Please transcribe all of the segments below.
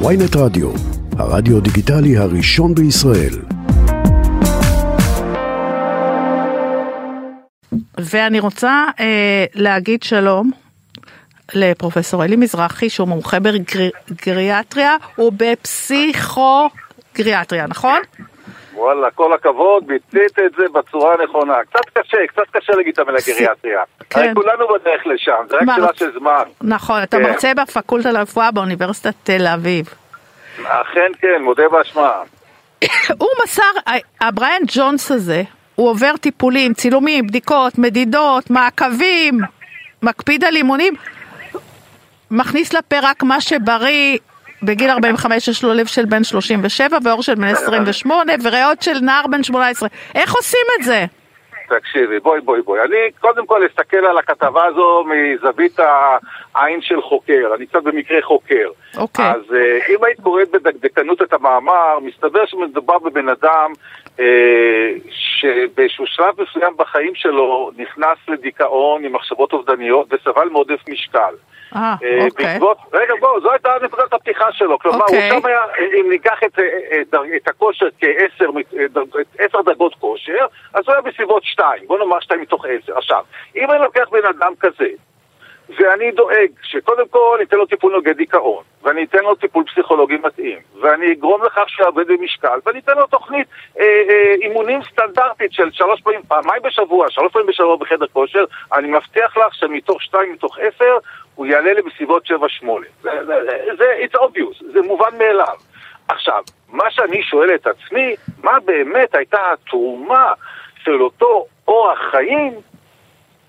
ויינט רדיו, הרדיו דיגיטלי הראשון בישראל. ואני רוצה אה, להגיד שלום לפרופסור אלי מזרחי שהוא מומחה בגריאטריה ובפסיכוגריאטריה, נכון? וואלה, כל הכבוד, ביצית את זה בצורה הנכונה. קצת קשה, קצת קשה להגיד את המילה גריאטריה. כן. הרי כולנו בדרך לשם, זה רק שאלה רוצ- של זמן. נכון, אתה כן. מרצה בפקולטה לרפואה באוניברסיטת תל אביב. אכן כן, מודה באשמה. הוא מסר, הבריאן ג'ונס הזה, הוא עובר טיפולים, צילומים, בדיקות, מדידות, מעקבים, מקפיד על אימונים, מכניס לפה רק מה שבריא. בגיל 45 יש לו לב של בן 37 ועור של בן 28 וריאות של נער בן 18. איך עושים את זה? תקשיבי, בואי בואי בואי. אני קודם כל אסתכל על הכתבה הזו מזווית העין של חוקר. אני קצת במקרה חוקר. אוקיי. אז אה, אם היית קוראת בדקדקנות את המאמר, מסתבר שמדובר בבן אדם אה, שבאיזשהו שלב מסוים בחיים שלו נכנס לדיכאון עם מחשבות אובדניות וסבל מעודף משקל. אה, אה, אוקיי. בעקבות, רגע בואו, זו הייתה נקודת הפתיחה שלו, כלומר אוקיי. הוא שם היה, אם ניקח את, את, את הכושר כעשר עשר דרגות כושר, אז הוא היה בסביבות שתיים, בוא נאמר שתיים מתוך עשר. עכשיו, אם אני לוקח בן אדם כזה, ואני דואג שקודם כל ניתן לו טיפול נוגד דיכאון, ואני אתן לו טיפול פסיכולוגי מתאים, ואני אגרום לכך שיעבד במשקל, ואני אתן לו תוכנית אה, אה, אימונים סטנדרטית של שלוש פעמים, פעמיים בשבוע, שלוש פעמים בשבוע בחדר כושר, אני מבטיח לך שמתוך שתיים מתוך עשר, הוא יעלה לי בסביבות שבע שמונה. זה, זה, זה, it's obvious, זה מובן מאליו. עכשיו, מה שאני שואל את עצמי, מה באמת הייתה התרומה של אותו אורח חיים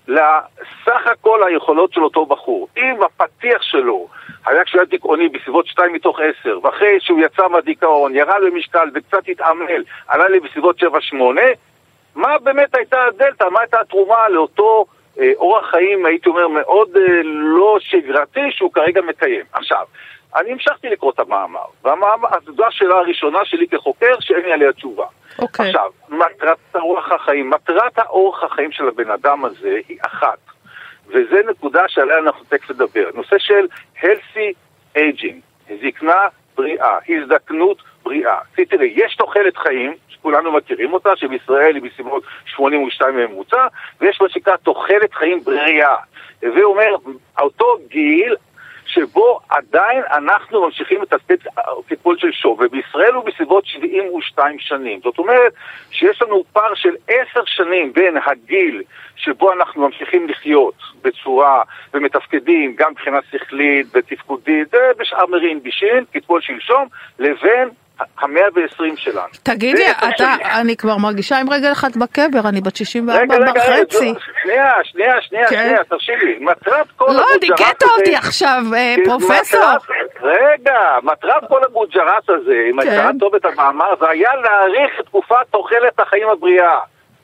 לסך הכל היכולות של אותו בחור. אם הפתיח שלו היה כשהוא היה דיכאוני בסביבות 2 מתוך 10, ואחרי שהוא יצא מהדיכאון, ירד במשקל וקצת התעמל, עלה לי בסביבות 7-8, מה באמת הייתה הדלתא? מה הייתה התרומה לאותו אה, אורח חיים, הייתי אומר, מאוד אה, לא שגרתי שהוא כרגע מקיים? עכשיו, אני המשכתי לקרוא את המאמר, והמאמר, זו השאלה הראשונה שלי כחוקר שאין לי עליה תשובה. אוקיי. עכשיו, מטרת אורח החיים, מטרת האורח החיים של הבן אדם הזה היא אחת, וזה נקודה שעליה אנחנו תכף נדבר, נושא של healthy aging, זקנה בריאה, הזדקנות בריאה. תראי, יש תוחלת חיים, שכולנו מכירים אותה, שבישראל היא בסביבות 82 ממוצע, ויש מה שנקרא תוחלת חיים בריאה. הווי אומר, אותו גיל שבו עדיין אנחנו ממשיכים לתפקד טיפול של שוב, ובישראל הוא בסביבות 72 שנים. זאת אומרת שיש לנו פער של 10 שנים בין הגיל שבו אנחנו ממשיכים לחיות בצורה ומתפקדים גם מבחינה שכלית ותפקודית, בשאר מרין בישין, כתבול שלשום, לבין המאה ועשרים שלנו. תגיד לי, אתה. אני כבר מרגישה עם רגל אחת בקבר, אני בת 64 רגע, רגע, וחצי. רגע, שנייה, שנייה, שנייה, כן. שנייה, תרשי מטרת כל לא, הגוג'ראט דיכאת הזה- אותי עכשיו, אה, כן, פרופסור. מטרת- רגע, מטרת כל הגוג'ראט הזה, אם כן. הייתה טוב את המאמר, זה היה להאריך את תקופת תוחלת החיים הבריאה.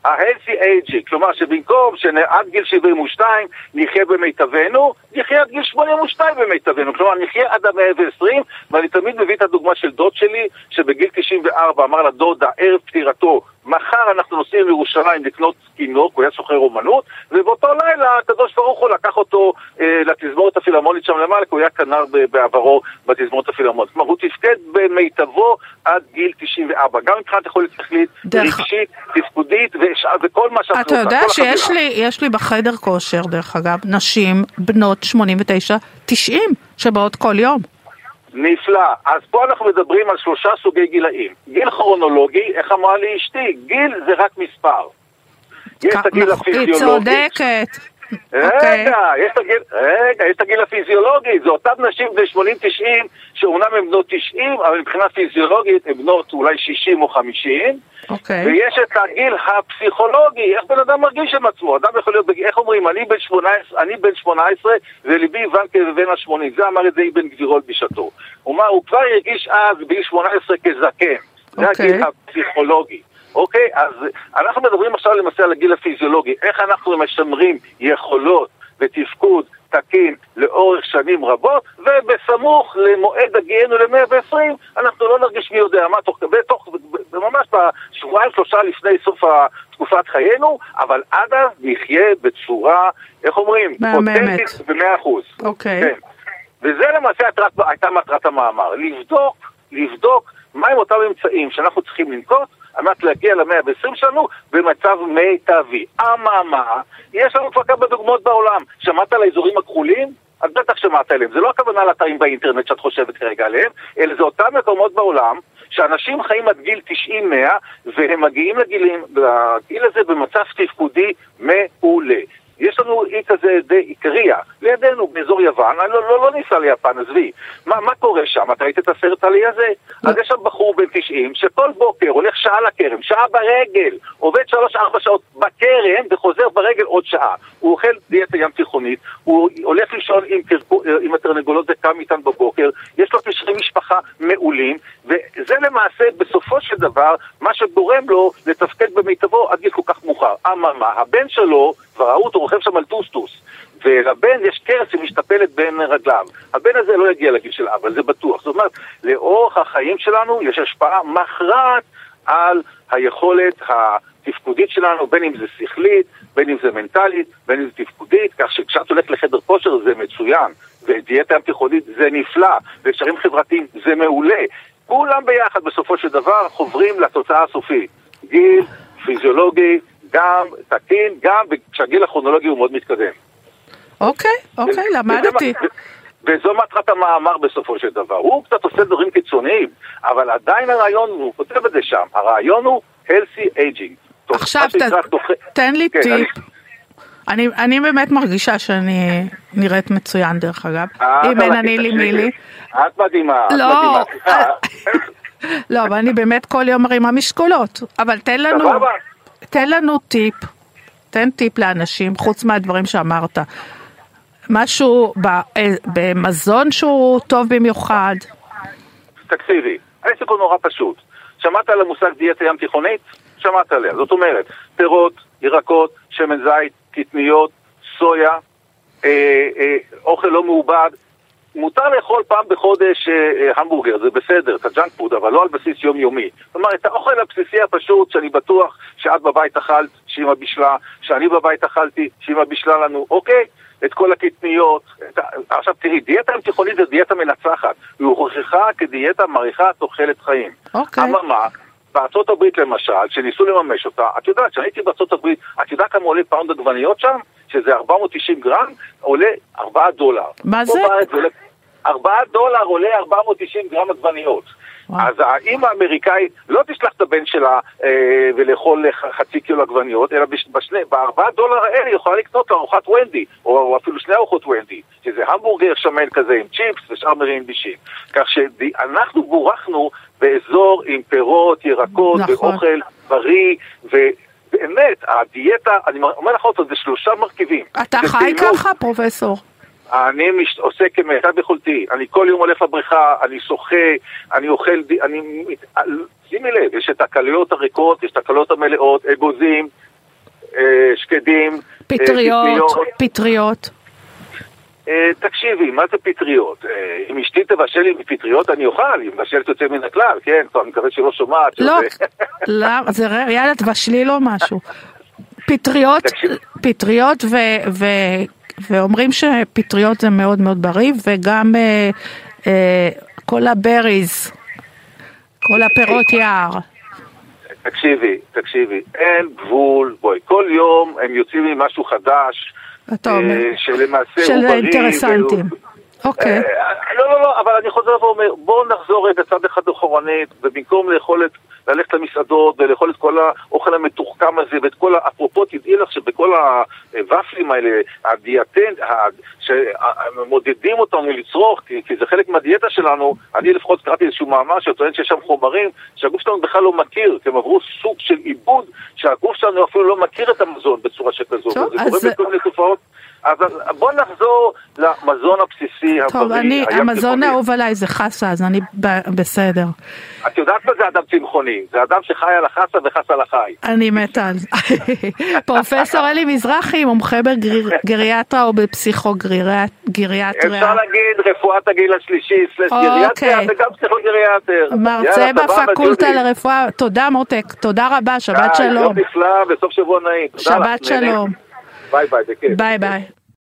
ה-healthy aging, כלומר שבמקום שעד גיל 72 נחיה במיטבנו, נחיה עד גיל 82 במיטבנו, כלומר נחיה עד המאה ועשרים, ואני תמיד מביא את הדוגמה של דוד שלי, שבגיל 94 אמר לדודה, ערב פטירתו, מחר אנחנו נוסעים לירושלים לקנות תינוק, הוא היה סוחר אומנות, ובאותו לילה הקדוש ברוך הוא לקח אותו אה, לתזמורת הפילהרמונית שם למעלה, כי הוא היה כנר בעברו בתזמורת הפילהרמונית. כלומר, הוא תפקד במיטבו עד גיל 94, גם מבחינת יכולת שכלית, רגשית, תפקודית, וש- וכל מה שאת אתה רוצה, יודע כל שיש החבילה. לי, יש לי בחדר כושר, דרך אגב, נשים בנות 89, 90, שבאות כל יום. נפלא. אז פה אנחנו מדברים על שלושה סוגי גילאים. גיל כרונולוגי, איך אמרה לי אשתי? גיל זה רק מספר. יש את הגיל נכון, היא הפיזיולוגי. צודקת. אוקיי. רגע, יש את הגיל, רגע, יש את הגיל הפיזיולוגי, זה אותן נשים בני 80-90, שאומנם הן בנות 90, אבל מבחינה פיזיולוגית הן בנות אולי 60 או 50, אוקיי. ויש את הגיל הפסיכולוגי, איך בן אדם מרגיש עם עצמו, אדם יכול להיות, איך אומרים, אני בן 18, אני בן 18 וליבי יבן כבן ה-80, זה אמר את זה אבן גבירול בשעתו. הוא כבר הרגיש אז בגיל 18 כזקן, זה אוקיי. הגיל הפסיכולוגי. אוקיי, אז אנחנו מדברים עכשיו למעשה על הגיל הפיזיולוגי, איך אנחנו משמרים יכולות ותפקוד תקין לאורך שנים רבות, ובסמוך למועד הגיענו ל-120, אנחנו לא נרגיש מי יודע מה, תוך, בתוך, ממש בשבועיים שלושה לפני סוף תקופת חיינו, אבל עד אז נחיה בצורה, איך אומרים, מהממת. במאה אחוז. אוקיי. כן. וזה למעשה הייתה מטרת המאמר, לבדוק, לבדוק מהם אותם אמצעים שאנחנו צריכים לנקוט על מנת להגיע למאה ה-20 שלנו במצב מיטבי. אממה, יש לנו כבר כמה דוגמאות בעולם. שמעת על האזורים הכחולים? אז בטח שמעת עליהם. זה לא הכוונה לאתרים באינטרנט שאת חושבת כרגע עליהם, אלא זה אותם מקומות בעולם שאנשים חיים עד גיל 90-100 והם מגיעים לגילים, לגיל הזה במצב תפקודי מעולה. יש לנו אי כזה די עיקריה, לידינו, באזור יוון, אני לא, לא, לא ניסע ליפן, עזבי. מה, מה קורה שם? אתה ראית את הסרט עלי הזה? לא. אז יש שם בחור בן 90 שכל בוקר הולך שעה לכרם, שעה ברגל, עובד 3-4 שעות בכרם וחוזר ברגל עוד שעה. הוא אוכל דיאטה ים תיכונית, הוא הולך לישון עם, עם התרנגולות וקם איתן בבוקר, יש לו קשרי משפחה מעולים, וזה למעשה בסופו של דבר מה שגורם לו לתפקד במיטבו עד גיל כל כך מאוחר. אממה, הבן שלו, כבר ראו אותו רוכב שם על טוסטוס, ולבן יש כרס שמשתפלת בין רגליו. הבן הזה לא יגיע לגיל של אבא, זה בטוח. זאת אומרת, לאורך החיים שלנו יש השפעה מכרעת על היכולת התפקודית שלנו, בין אם זה שכלית, בין אם זה מנטלית, בין אם זה תפקודית, כך שכשאת הולכת לחדר כושר זה מצוין, ודיאטה ים תיכונית זה נפלא, וקשרים חברתיים זה מעולה. כולם ביחד בסופו של דבר חוברים לתוצאה הסופית. גיל, פיזיולוגי, גם תקין, גם כשהגיל הכרונולוגי הוא מאוד מתקדם. אוקיי, אוקיי, למדתי. וזו מטרת המאמר בסופו של דבר. הוא קצת עושה דברים קיצוניים, אבל עדיין הרעיון, הוא כותב את זה שם, הרעיון הוא healthy aging. עכשיו תן לי כן, טיפ. אני, אני באמת מרגישה שאני נראית מצוין דרך אגב, אה, אם אין אני לי מי לי. את מדהימה, את לא, מדהימה, לא, אבל אני באמת כל יום מרימה משקולות, אבל תן לנו, תן לנו טיפ, תן טיפ לאנשים, חוץ מהדברים שאמרת. משהו אה, במזון שהוא טוב במיוחד? תקשיבי, העסק הוא נורא פשוט. שמעת על המושג דיאטה ים תיכונית? שמעת עליה. זאת אומרת, פירות, ירקות, שמן זית, קטניות, סויה, אה, אה, אוכל לא מעובד. מותר לאכול פעם בחודש אה, אה, המבורגר, זה בסדר, את הג'אנק פוד, אבל לא על בסיס יומיומי. אומרת, את האוכל הבסיסי הפשוט, שאני בטוח שאת בבית אכלת, שאמא בישלה, שאני בבית אכלתי, שאמא בישלה לנו, אוקיי? את כל הקטניות. את... עכשיו תראי, דיאטה תיכונית זה דיאטה מנצחת. היא הוכחה כדיאטה מאריכה תוחלת חיים. אוקיי. אממה, בארצות הברית למשל, שניסו לממש אותה, את יודעת, כשאני הייתי בארצות הברית, את יודעת כמה עולה פאונד עגבניות שם? שזה 490 גרם, עולה 4 דולר. מה זה? 4 דולר עולה 490 גרם עגבניות. אז האימא האמריקאית לא תשלח את הבן שלה אה, ולאכול חצי קילו עגבניות, אלא בשני, בארבעה דולר האלה היא יכולה לקנות ארוחת ונדי, או, או אפילו שני ארוחות ונדי, שזה המבורגר שמן כזה עם צ'יפס ושאר מרעין בישין. כך שאנחנו בורכנו באזור עם פירות, ירקות נכון. ואוכל בריא, ו... באמת, הדיאטה, אני אומר לך עוד זה שלושה מרכיבים. אתה חי ככה, פרופסור? אני מש... עושה כמיטב יכולתי, אני כל יום הולך לבריכה, אני שוחה, אני אוכל, אני... שימי לב, יש את הקליות הריקות, יש את הקליות המלאות, אגוזים, אה, שקדים, אה, פטריות, פטריות. אה, תקשיבי, מה זה פטריות? אם אשתי תבשל לי מפטריות אני אוכל, היא מבשלת יוצא מן הכלל, כן? טוב, אני מקווה שלא שומעת. לא, לא, זה יאללה, תבשלי לו משהו. פטריות, פטריות ו... ואומרים שפטריות זה מאוד מאוד בריא, וגם אה, אה, כל הבריז, כל הפירות יער. תקשיבי, תקשיבי, אין גבול, בואי, כל יום הם יוצאים עם משהו חדש, אתה אומר, אה, שלמעשה של הוא בריא. של אינטרסנטים. אוקיי. אה, לא, לא, לא, אבל אני חוזר ואומר, בואו נחזור רגע צד אחד אחורנית, ובמקום לאכול את ללכת למסעדות ולאכול את כל האוכל המתוחכם הזה ואת כל ה... אפרופו תדעי לך שבכל הוואפלים האלה, הדיאטן, שמודדים אותנו לצרוך, כי, כי זה חלק מהדיאטה שלנו, אני לפחות קראתי איזשהו מאמר שטוען שיש שם חומרים שהגוף שלנו בכלל לא מכיר, כי הם עברו סוג של עיבוד שהגוף שלנו אפילו לא מכיר את המזון בצורה שכזאת. טוב, אז... זה גורם לכל מיני תופעות. אז בוא נחזור למזון הבסיסי, טוב, הבריא. טוב, אני, המזון האהוב עליי זה חסה, אז אני בסדר. את יודעת מה זה אדם צמחוני? זה אדם שחי על החסה וחס על החי. אני מתה על זה. פרופסור אלי מזרחי, מומחה בגריאטרה או בפסיכוגריאטריה. אפשר להגיד רפואת הגיל השלישי, סלס אוקיי. גריאטריה וגם פסיכוגריאטר. מרצה בפקולטה לרפואה, תודה מותק, תודה רבה, שבת שלום. יום נפלא וסוף שבוע נעים. שבת שלום. Bye bye. Bye bye.